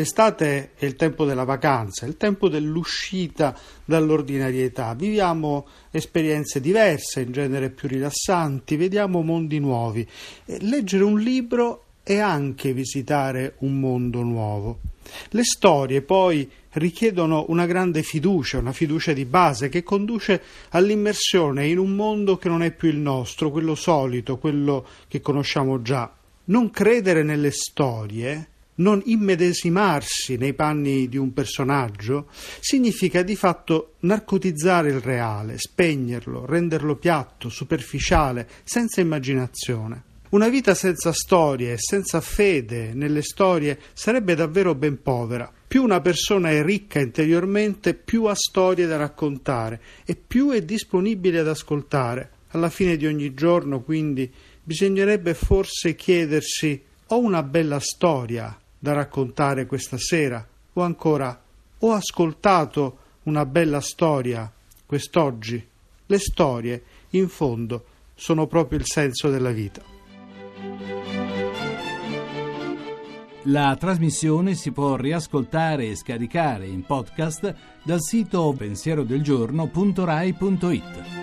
L'estate è il tempo della vacanza, è il tempo dell'uscita dall'ordinarietà. Viviamo esperienze diverse, in genere più rilassanti, vediamo mondi nuovi. Leggere un libro è anche visitare un mondo nuovo. Le storie poi richiedono una grande fiducia, una fiducia di base che conduce all'immersione in un mondo che non è più il nostro, quello solito, quello che conosciamo già. Non credere nelle storie non immedesimarsi nei panni di un personaggio significa di fatto narcotizzare il reale, spegnerlo, renderlo piatto, superficiale, senza immaginazione. Una vita senza storie e senza fede nelle storie sarebbe davvero ben povera. Più una persona è ricca interiormente, più ha storie da raccontare e più è disponibile ad ascoltare. Alla fine di ogni giorno, quindi, bisognerebbe forse chiedersi ho una bella storia da raccontare questa sera o ancora ho ascoltato una bella storia quest'oggi. Le storie, in fondo, sono proprio il senso della vita. La trasmissione si può riascoltare e scaricare in podcast dal sito pensierodelgiorno.rai.it.